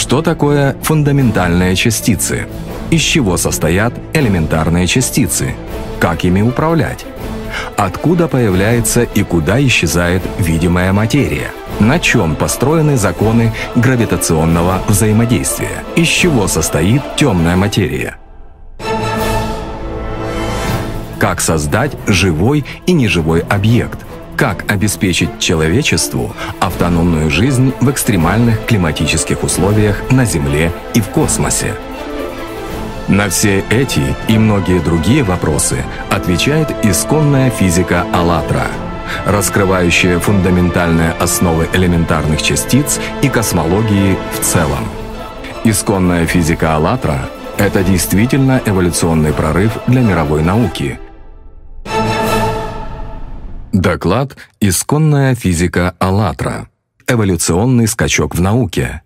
Что такое фундаментальные частицы? Из чего состоят элементарные частицы? Как ими управлять? Откуда появляется и куда исчезает видимая материя? На чем построены законы гравитационного взаимодействия? Из чего состоит темная материя? Как создать живой и неживой объект? Как обеспечить человечеству автономную жизнь в экстремальных климатических условиях на Земле и в космосе? На все эти и многие другие вопросы отвечает исконная физика «АЛЛАТРА», раскрывающая фундаментальные основы элементарных частиц и космологии в целом. Исконная физика «АЛЛАТРА» — это действительно эволюционный прорыв для мировой науки. Доклад «Исконная физика «АЛЛАТРА» Эволюционный скачок в науке»